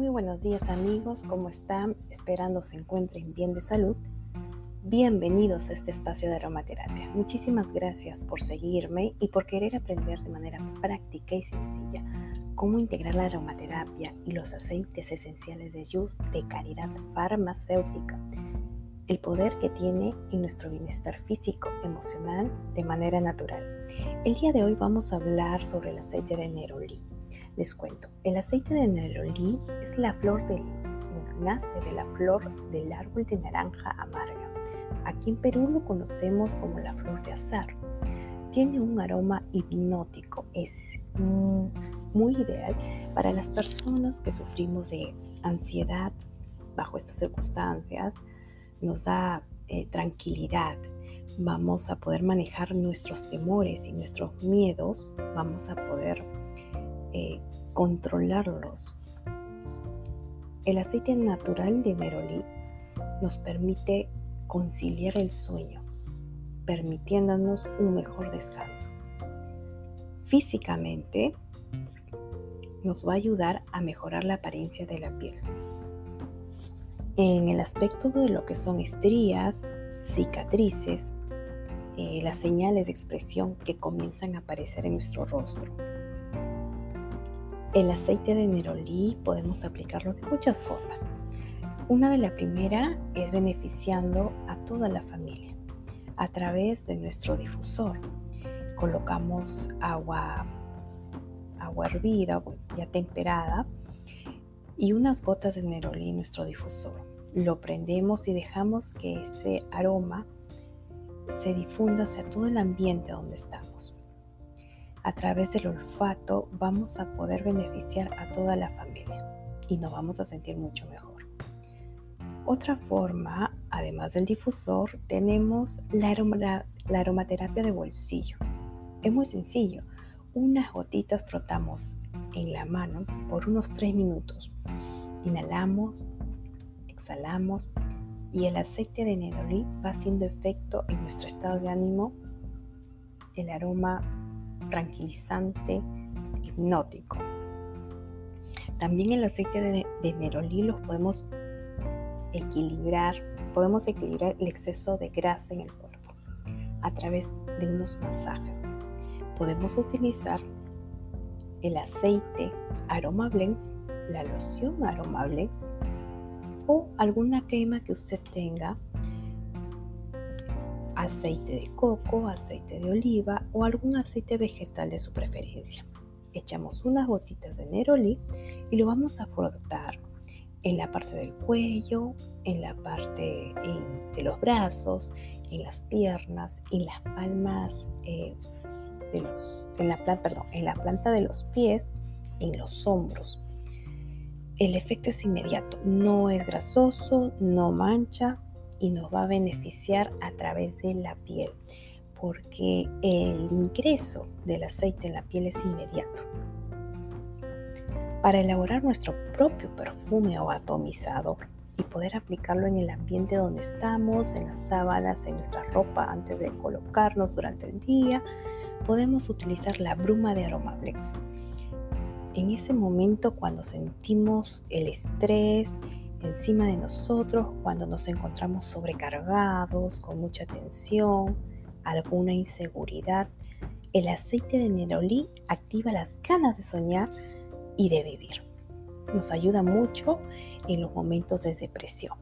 Muy buenos días amigos, ¿cómo están? Esperando se encuentren bien de salud. Bienvenidos a este espacio de aromaterapia. Muchísimas gracias por seguirme y por querer aprender de manera práctica y sencilla cómo integrar la aromaterapia y los aceites esenciales de Yus de calidad farmacéutica. El poder que tiene en nuestro bienestar físico, emocional, de manera natural. El día de hoy vamos a hablar sobre el aceite de neroli les cuento, el aceite de nerolí es la flor del, nace de la flor del árbol de naranja amarga. Aquí en Perú lo conocemos como la flor de azar. Tiene un aroma hipnótico, es muy ideal para las personas que sufrimos de ansiedad bajo estas circunstancias. Nos da eh, tranquilidad, vamos a poder manejar nuestros temores y nuestros miedos, vamos a poder eh, controlarlos. El aceite natural de neroli nos permite conciliar el sueño, permitiéndonos un mejor descanso. Físicamente, nos va a ayudar a mejorar la apariencia de la piel. En el aspecto de lo que son estrías, cicatrices, eh, las señales de expresión que comienzan a aparecer en nuestro rostro el aceite de nerolí podemos aplicarlo de muchas formas. Una de las primeras es beneficiando a toda la familia a través de nuestro difusor. Colocamos agua, agua hervida, ya temperada, y unas gotas de nerolí en nuestro difusor. Lo prendemos y dejamos que ese aroma se difunda hacia todo el ambiente donde estamos a través del olfato vamos a poder beneficiar a toda la familia y nos vamos a sentir mucho mejor. Otra forma, además del difusor, tenemos la, la aromaterapia de bolsillo. Es muy sencillo. Unas gotitas frotamos en la mano por unos 3 minutos. Inhalamos, exhalamos y el aceite de neroli va haciendo efecto en nuestro estado de ánimo. El aroma tranquilizante, hipnótico. También el aceite de, de los podemos equilibrar, podemos equilibrar el exceso de grasa en el cuerpo a través de unos masajes. Podemos utilizar el aceite Aroma Blends, la loción Aroma Blends o alguna crema que usted tenga aceite de coco, aceite de oliva o algún aceite vegetal de su preferencia. Echamos unas gotitas de neroli y lo vamos a frotar en la parte del cuello, en la parte de los brazos, en las piernas, en las palmas eh, de los, en la, perdón, en la planta de los pies, en los hombros. El efecto es inmediato, no es grasoso, no mancha, y nos va a beneficiar a través de la piel, porque el ingreso del aceite en la piel es inmediato. Para elaborar nuestro propio perfume o atomizador y poder aplicarlo en el ambiente donde estamos, en las sábanas, en nuestra ropa antes de colocarnos durante el día, podemos utilizar la bruma de Aromablex. En ese momento cuando sentimos el estrés, encima de nosotros cuando nos encontramos sobrecargados, con mucha tensión, alguna inseguridad. El aceite de nerolí activa las ganas de soñar y de vivir. Nos ayuda mucho en los momentos de depresión.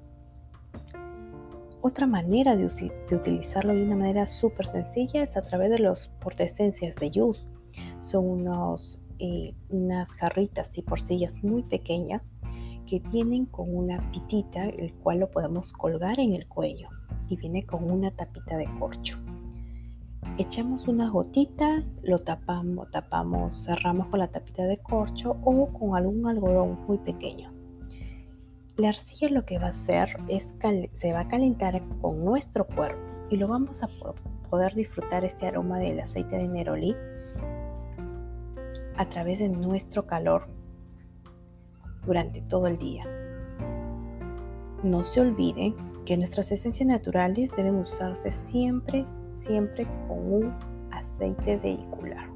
Otra manera de, utilizarlo de una manera súper sencilla es a través de los portesencias de Yus. Son unos, eh, unas jarritas tipo porcillas muy pequeñas que vienen con una pitita, el cual lo podemos colgar en el cuello y viene con una tapita de corcho. Echamos unas gotitas, lo tapamos, tapamos, cerramos con la tapita de corcho o con algún algodón muy pequeño. La arcilla lo que va a hacer es se va a calentar con nuestro cuerpo y lo vamos a poder disfrutar este aroma del aceite de neroli a través de nuestro calor durante todo el día. No se olviden que nuestras esencias naturales deben usarse siempre, siempre con un aceite vehicular.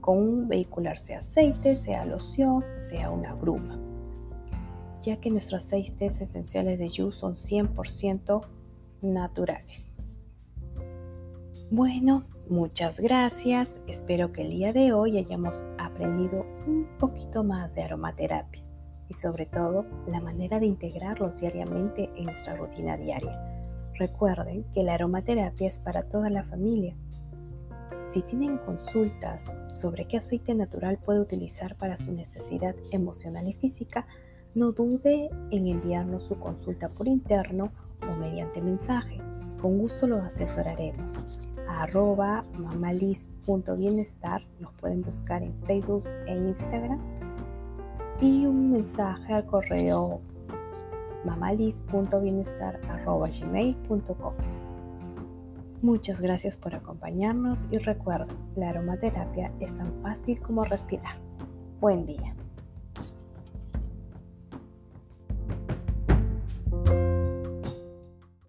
Con un vehicular sea aceite, sea loción, sea una bruma. ya que nuestros aceites esenciales de Yu son 100% naturales. Bueno, muchas gracias. Espero que el día de hoy hayamos aprendido un poquito más de aromaterapia y sobre todo la manera de integrarlos diariamente en nuestra rutina diaria. Recuerden que la aromaterapia es para toda la familia. Si tienen consultas sobre qué aceite natural puede utilizar para su necesidad emocional y física, no dude en enviarnos su consulta por interno o mediante mensaje. Con gusto los asesoraremos arroba mamalis.bienestar, nos pueden buscar en Facebook e Instagram, y un mensaje al correo mamalis.bienestar.gmail.com. Muchas gracias por acompañarnos y recuerden, la aromaterapia es tan fácil como respirar. Buen día.